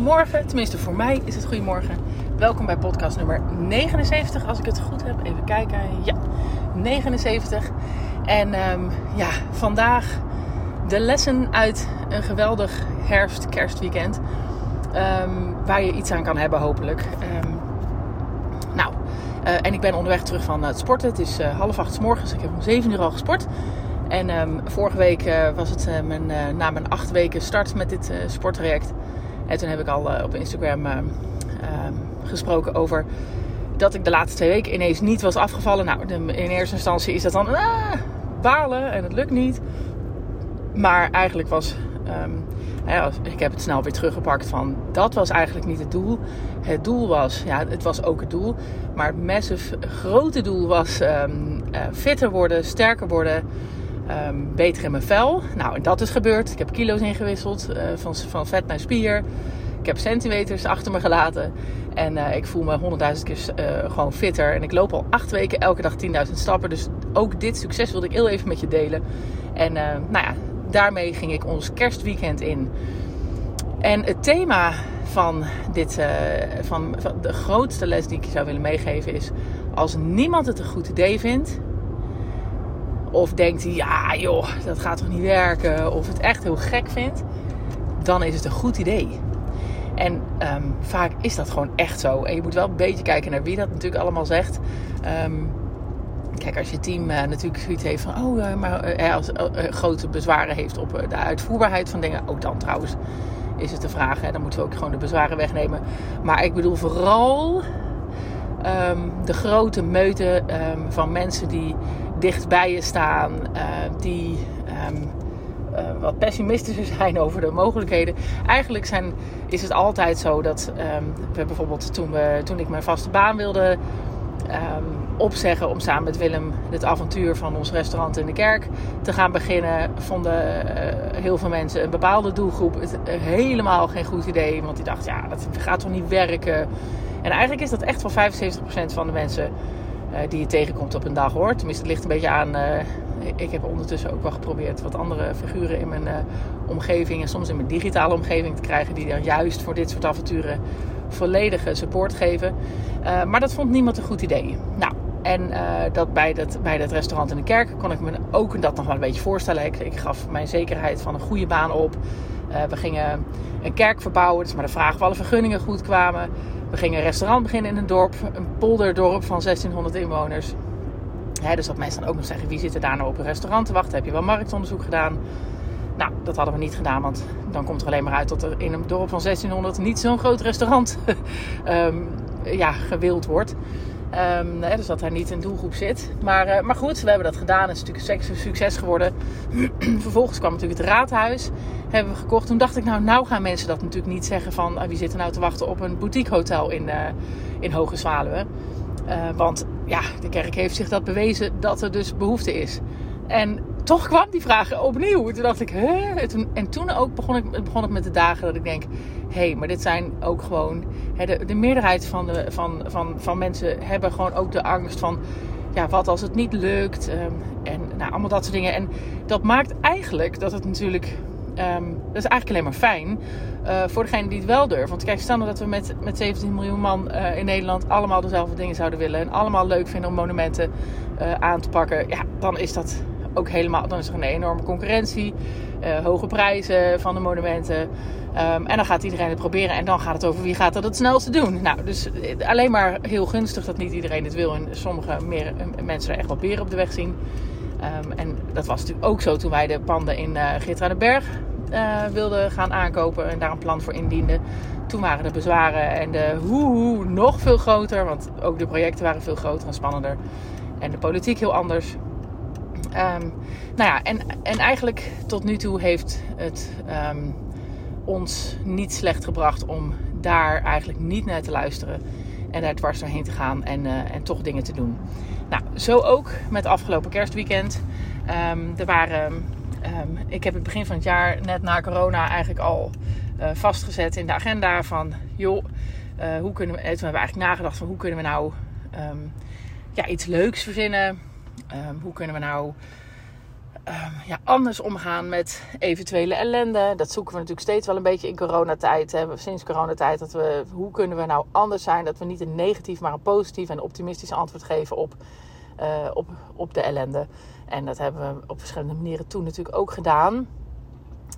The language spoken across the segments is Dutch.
Goedemorgen, tenminste voor mij is het goedemorgen. Welkom bij podcast nummer 79, als ik het goed heb. Even kijken. Ja, 79. En ehm, ja, vandaag de lessen uit een geweldig herfst-kerstweekend. Ehm, waar je iets aan kan hebben, hopelijk. Ehm, nou, uh, en ik ben onderweg terug van het sporten. Het is uh, half acht s morgens. Ik heb om 7 uur al gesport. En vorige week was het mijn, na mijn acht weken start met dit sporttraject. En toen heb ik al op Instagram ehm, gesproken over dat ik de laatste twee weken ineens niet was afgevallen. Nou, in eerste instantie is dat dan ah, balen en het lukt niet. Maar eigenlijk was. Ja, ik heb het snel weer teruggepakt van dat was eigenlijk niet het doel. Het doel was, ja, het was ook het doel. Maar het massive grote doel was um, fitter worden, sterker worden. Um, beter in mijn vel. Nou, en dat is gebeurd. Ik heb kilo's ingewisseld uh, van, van vet naar spier. Ik heb centimeters achter me gelaten. En uh, ik voel me honderdduizend keer uh, gewoon fitter. En ik loop al acht weken elke dag 10.000 stappen. Dus ook dit succes wilde ik heel even met je delen. En nou ja, daarmee ging ik ons kerstweekend in. En het thema van, dit, van, van de grootste les die ik je zou willen meegeven is... Als niemand het een goed idee vindt, of denkt ja joh, dat gaat toch niet werken. Of het echt heel gek vindt. Dan is het een goed idee. En um, vaak is dat gewoon echt zo. En je moet wel een beetje kijken naar wie dat natuurlijk allemaal zegt. Um, kijk, als je team uh, natuurlijk zoiets heeft van... Oh, uh, maar uh, als grote bezwaren heeft op de uitvoerbaarheid van dingen. Ook dan trouwens is het de vraag. Hè, dan moeten we ook gewoon de bezwaren wegnemen. Maar ik bedoel vooral um, de grote meute van mensen die dicht bij je staan, uh, die um, uh, wat pessimistischer zijn over de mogelijkheden. Eigenlijk zijn, is het altijd zo dat um, we bijvoorbeeld toen, we, toen ik mijn vaste baan wilde um, opzeggen om samen met Willem het avontuur van ons restaurant in de kerk te gaan beginnen, vonden uh, heel veel mensen een bepaalde doelgroep het helemaal geen goed idee. Want die dacht, ja, dat gaat toch niet werken. En eigenlijk is dat echt wel 75% van de mensen die je tegenkomt op een dag hoor. Tenminste, het ligt een beetje aan. Uh, ik heb ondertussen ook wel geprobeerd wat andere figuren in mijn uh, omgeving en soms in mijn digitale omgeving te krijgen, die dan juist voor dit soort avonturen volledige support geven. maar dat vond niemand een goed idee. Nou, en dat bij, dat bij dat restaurant in de kerk kon ik me ook dat nog wel een beetje voorstellen. Ik, ik gaf mijn zekerheid van een goede baan op. we gingen een kerk verbouwen, dus maar de vraag of alle vergunningen goed kwamen. We gingen een restaurant beginnen in een dorp, een polderdorp van 1600 inwoners. dus dat mensen dan ook nog zeggen, wie zit er daar nou op een restaurant te wachten? Heb je wel marktonderzoek gedaan? Nou, dat hadden we niet gedaan, want dan komt er alleen maar uit dat er in een dorp van 1600 niet zo'n groot restaurant um, ja, gewild wordt. Um, dus dat hij niet in doelgroep zit. Maar, uh, maar goed, we hebben dat gedaan. Het is natuurlijk een succes geworden. Vervolgens kwam natuurlijk het raadhuis. Hebben we gekocht. Toen dacht ik, nou, nou gaan mensen dat natuurlijk niet zeggen van... Uh, wie zit er nou te wachten op een boutiquehotel in, uh, in Hoge Zwaluwen. want ja, de kerk heeft zich dat bewezen dat er dus behoefte is. En toch kwam die vraag opnieuw. Toen dacht ik, hè? En toen ook begon ik, begon ik met de dagen dat ik denk... hé, hey, maar dit zijn ook gewoon... Hè, de, de, meerderheid van, de, van, van, van mensen hebben gewoon ook de angst van... ja, wat als het niet lukt? Um, en nou, allemaal dat soort dingen. En dat maakt eigenlijk dat het natuurlijk... Um, dat is eigenlijk alleen maar fijn uh, voor degene die het wel durft. Want kijk, stel nou dat we met, met 17 miljoen man uh, in Nederland allemaal dezelfde dingen zouden willen. En allemaal leuk vinden om monumenten uh, aan te pakken. Ja, dan is dat ook helemaal, dan is er een enorme concurrentie, uh, hoge prijzen van de monumenten. Um, en dan gaat iedereen het proberen en dan gaat het over wie gaat dat het snelste doen. Nou, dus eh, alleen maar heel gunstig dat niet iedereen het wil en sommige meer, uh, mensen er echt wel beren op de weg zien. Um, en dat was natuurlijk ook zo toen wij de panden in uh, Geertruidenberg uh, wilden gaan aankopen en daar een plan voor indienden. Toen waren de bezwaren en de hoe nog veel groter, want ook de projecten waren veel groter en spannender. En de politiek heel anders. Um, nou ja, en, en eigenlijk tot nu toe heeft het um, ons niet slecht gebracht om daar eigenlijk niet naar te luisteren. En daar dwars doorheen te gaan en, uh, en toch dingen te doen. Nou, zo ook met afgelopen kerstweekend. Um, er waren, ik heb het begin van het jaar, net na corona, eigenlijk al uh, vastgezet in de agenda van... joh, uh, hoe kunnen we... Toen hebben we eigenlijk nagedacht van hoe kunnen we nou ja, iets leuks verzinnen Um, hoe kunnen we nou ehm, ja, anders omgaan met eventuele ellende. Dat zoeken we natuurlijk steeds wel een beetje in coronatijd. Hè. Sinds coronatijd dat we, hoe kunnen we nou anders zijn? Dat we niet een negatief, maar een positief en optimistisch antwoord geven op, uh, op, op de ellende. En dat hebben we op verschillende manieren toen natuurlijk ook gedaan.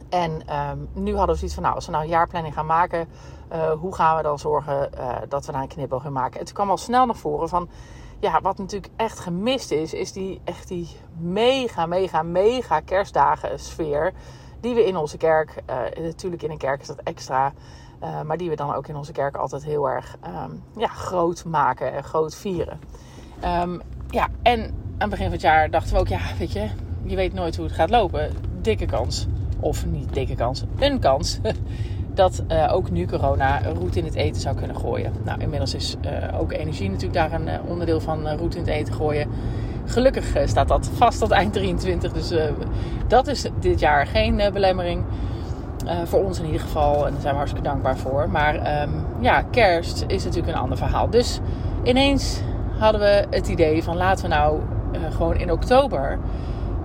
En ehm, nu hadden we zoiets van, nou, als we nou een jaarplanning gaan maken, uh, hoe gaan we dan zorgen uh, dat we daar een knipoog in maken? En toen kwam al snel naar voren van, ja, wat natuurlijk echt gemist is, is die echt die mega, mega, mega kerstdagen sfeer die we in onze kerk, uh, natuurlijk in een kerk is dat extra, maar die we dan ook in onze kerk altijd heel erg um, ja, groot maken en groot vieren. Um, ja, en aan het begin van het jaar dachten we ook, ja, weet je, je weet nooit hoe het gaat lopen. Dikke kans of niet dikke kans, een kans dat uh, ook nu corona roet in het eten zou kunnen gooien. Nou, inmiddels is uh, ook energie natuurlijk daar een uh, onderdeel van roet in het eten gooien. Gelukkig staat dat vast tot eind 23, dus dat is dit jaar geen belemmering. voor ons in ieder geval, en daar zijn we hartstikke dankbaar voor. Maar um, ja, kerst is natuurlijk een ander verhaal. Dus ineens hadden we het idee van laten we nou gewoon in oktober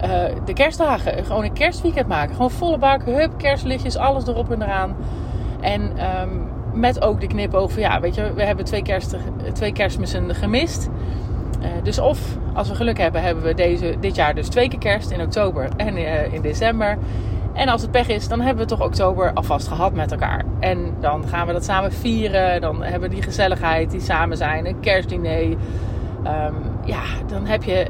uh, de kerstdagen. Gewoon een kerstweekend maken. Gewoon volle bak, hup, kerstlichtjes, alles erop en eraan. En um, met ook de knipoog van ja, weet je, we hebben twee, kerst, twee kerstmissen gemist. Uh, dus of als we geluk hebben, hebben we deze, dit jaar dus twee keer kerst in oktober en uh, in december. En als het pech is, dan hebben we toch oktober alvast gehad met elkaar. En dan gaan we dat samen vieren. Dan hebben we die gezelligheid, die samen zijn, een kerstdiner. Um, ja, dan heb je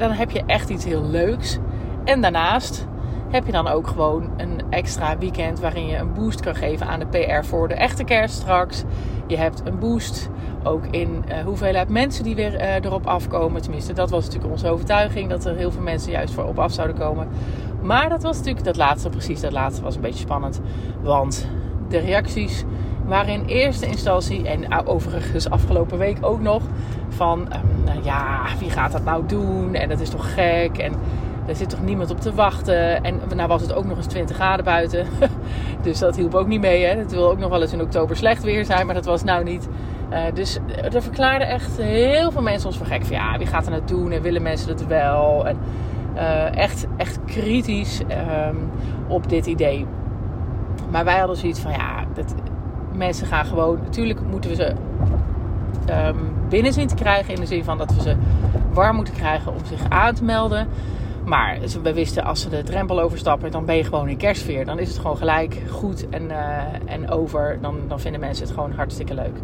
dan heb je echt iets heel leuks. En daarnaast heb je dan ook gewoon een extra weekend waarin je een boost kan geven aan de PR voor de echte kerst straks. Je hebt een boost ook in uh, hoeveelheid mensen die weer uh, erop afkomen. Tenminste, dat was natuurlijk onze overtuiging dat er heel veel mensen juist voor op af zouden komen. Maar dat was natuurlijk dat laatste, precies dat laatste was een beetje spannend. Want de reacties waren in eerste instantie, en overigens afgelopen week ook nog, van um, ja, wie gaat dat nou doen? En dat is toch gek? En er zit toch niemand op te wachten? En nou was het ook nog eens 20 graden buiten. dus dat hielp ook niet mee. Hè? Het wil ook nog wel eens in oktober slecht weer zijn, maar dat was nou niet. Uh, dus er verklaarden echt heel veel mensen ons voor gek. Van ja, wie gaat er nou doen? En willen mensen dat wel? En uh, echt, echt kritisch um, op dit idee. Maar wij hadden zoiets van ja, dat, mensen gaan gewoon. Natuurlijk moeten we ze um, binnen zien te krijgen. In de zin van dat we ze warm moeten krijgen om zich aan te melden. Maar we wisten als ze de drempel overstappen, dan ben je gewoon in kerstfeer. Dan is het gewoon gelijk goed en, uh, en over. Dan, dan vinden mensen het gewoon hartstikke leuk.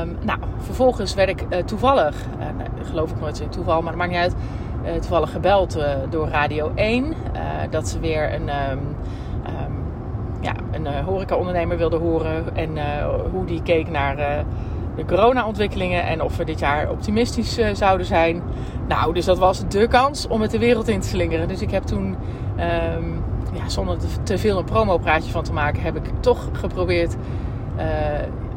Um, nou, vervolgens werd ik uh, toevallig, uh, geloof ik nooit in toeval, maar dat maakt niet uit. toevallig gebeld door Radio 1. dat ze weer een, um, een horeca-ondernemer wilden horen. En hoe die keek naar de corona-ontwikkelingen en of we dit jaar optimistisch uh, zouden zijn. Nou, dus dat was de kans om het de wereld in te slingeren. Dus ik heb toen, um, ja, zonder te veel een promopraatje van te maken, heb ik toch geprobeerd uh,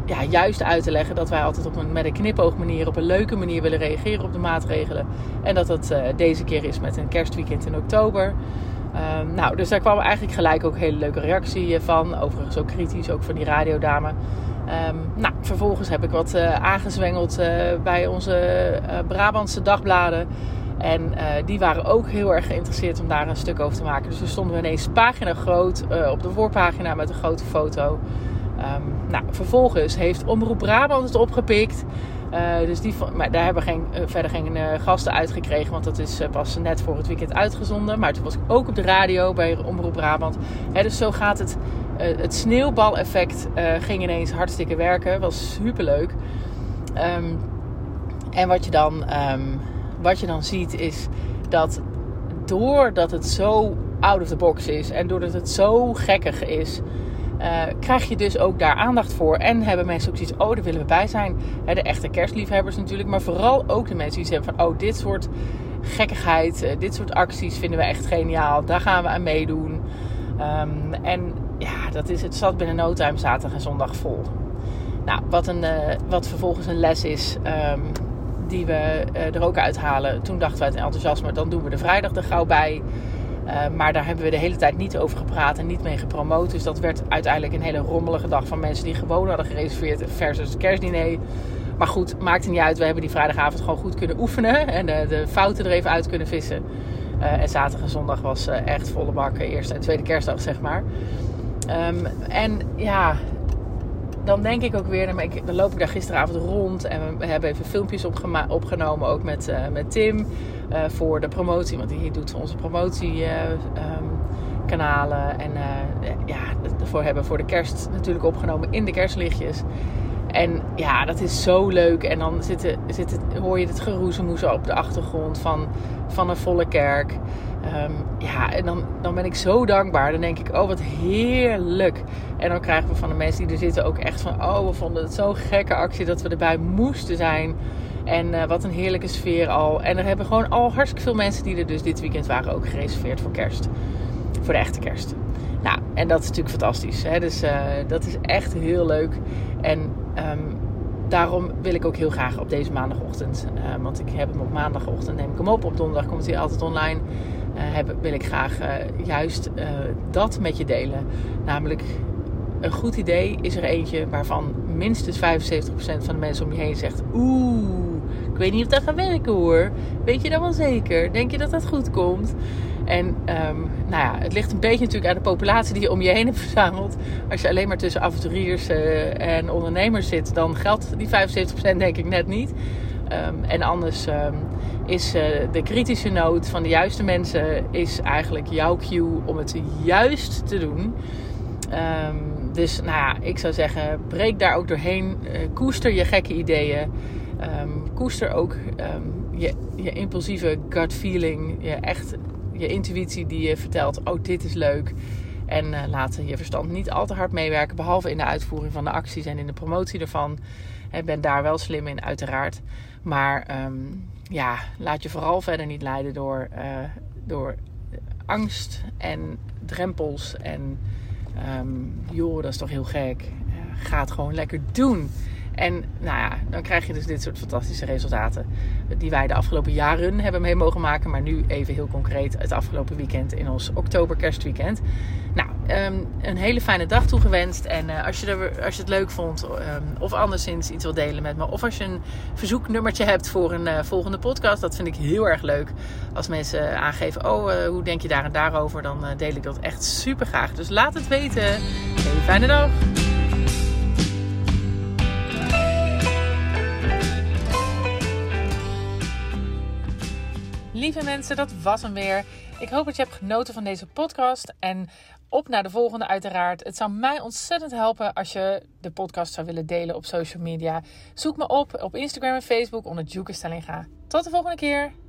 ja, juist uit te leggen dat wij altijd op een, met een knipoog manier, op een leuke manier willen reageren op de maatregelen. En dat dat uh, deze keer is met een kerstweekend in oktober. Um, nou, dus daar kwam eigenlijk gelijk ook een hele leuke reactie van. Overigens ook kritisch, ook van die radiodame. Um, nou, vervolgens heb ik wat uh, aangezwengeld uh, bij onze Brabantse dagbladen. En die waren ook heel erg geïnteresseerd om daar een stuk over te maken. Dus we stonden ineens pagina groot op de voorpagina met een grote foto. Um, nou, vervolgens heeft Omroep Brabant het opgepikt. Dus die, maar daar hebben we geen, verder geen gasten uitgekregen, want dat is pas net voor het weekend uitgezonden. Maar toen was ik ook op de radio bij Omroep Brabant. dus zo gaat het het sneeuwbaleffect ging ineens hartstikke werken. Was super leuk. Um, en wat je, dan, um, wat je dan ziet is dat doordat het zo out of the box is en doordat het zo gekkig is, uh, krijg je dus ook daar aandacht voor. En hebben mensen ook zoiets, oh, daar willen we bij zijn. de echte kerstliefhebbers natuurlijk, maar vooral ook de mensen die zeggen van, oh, dit soort gekkigheid, dit soort acties vinden we echt geniaal. Daar gaan we aan meedoen. Um, en ja, dat is, het zat binnen no time zaterdag en zondag vol. Nou, wat, een, uh, wat vervolgens een les is um, die we er ook uithalen. Toen dachten we uit enthousiasme, dan doen we de vrijdag er gauw bij. Uh, maar daar hebben we de hele tijd niet over gepraat en niet mee gepromoot. Dus dat werd uiteindelijk een hele rommelige dag van mensen die gewoon hadden gereserveerd versus het kerstdiner. Maar goed, maakt niet uit. We hebben die vrijdagavond gewoon goed kunnen oefenen en de fouten er even uit kunnen vissen. en zaterdag en zondag was echt volle bak. Eerste en tweede kerstdag, zeg maar. Ehm, en ja, dan denk ik ook weer, dan, loop ik daar gisteravond rond en we, hebben even filmpjes opgenomen, ook met, uh, met Tim, uh, voor de promotie. Want die doet onze promotiekanalen. Uh, um, en ja, daarvoor hebben voor de kerst natuurlijk opgenomen in de kerstlichtjes. En ja, dat is zo leuk. En dan hoor je het geroezemoezen op de achtergrond van, van een volle kerk. Ehm, ja, en dan, dan ben ik zo dankbaar. Dan denk ik, oh wat heerlijk. En dan krijgen we van de mensen die er zitten ook echt van... oh, we vonden het zo'n gekke actie dat we erbij moesten zijn. En uh, wat een heerlijke sfeer al. En er hebben gewoon al hartstikke veel mensen die er dus dit weekend waren... ook gereserveerd voor kerst. Voor de echte kerst. Nou, en dat is natuurlijk fantastisch. Hè? Dus uh, dat is echt heel leuk. En um, daarom wil ik ook heel graag op deze maandagochtend... Uh, want ik heb hem op maandagochtend, neem ik hem op. Op donderdag komt hij altijd online heb, wil ik graag uh, juist uh, dat met je delen. Namelijk, een goed idee is er eentje waarvan minstens 75% van de mensen om je heen zegt: Oeh, ik weet niet of dat gaat werken hoor. Weet je dat wel zeker? Denk je dat dat goed komt? En um, nou ja, het ligt een beetje natuurlijk aan de populatie die je om je heen hebt verzameld. Als je alleen maar tussen avonturiers en ondernemers zit, dan geldt die 75% denk ik net niet. Um, en anders um, is uh, de kritische noot van de juiste mensen is eigenlijk jouw cue om het juist te doen. Um, dus nou ja, ik zou zeggen, breek daar ook doorheen. Uh, koester je gekke ideeën. koester ook je, je impulsieve gut feeling. Je, echt, je intuïtie die je vertelt, oh dit is leuk. En uh, laat je verstand niet al te hard meewerken. Behalve in de uitvoering van de acties en in de promotie ervan. Ik ben daar wel slim in, uiteraard. Maar um, ja, laat je vooral verder niet leiden door, uh, door angst en drempels. En um, joh, dat is toch heel gek. Uh, ga het gewoon lekker doen. En nou ja, dan krijg je dus dit soort fantastische resultaten. Die wij de afgelopen jaren hebben mee mogen maken. Maar nu even heel concreet het afgelopen weekend in ons oktober kerstweekend. Nou, um, een hele fijne dag toegewenst. En uh, als, je er, als je het leuk vond um, of anderszins iets wil delen met me. Of als je een verzoeknummertje hebt voor een uh, volgende podcast. Dat vind ik heel erg leuk. Als mensen aangeven, oh uh, hoe denk je daar en daarover. Dan deel ik dat echt super graag. Dus laat het weten. Hele fijne dag. Lieve mensen, dat was hem weer. Ik hoop dat je hebt genoten van deze podcast. En op naar de volgende uiteraard. Het zou mij ontzettend helpen als je de podcast zou willen delen op social media. Zoek me op op Instagram en Facebook onder Juke Stellinga. Tot de volgende keer.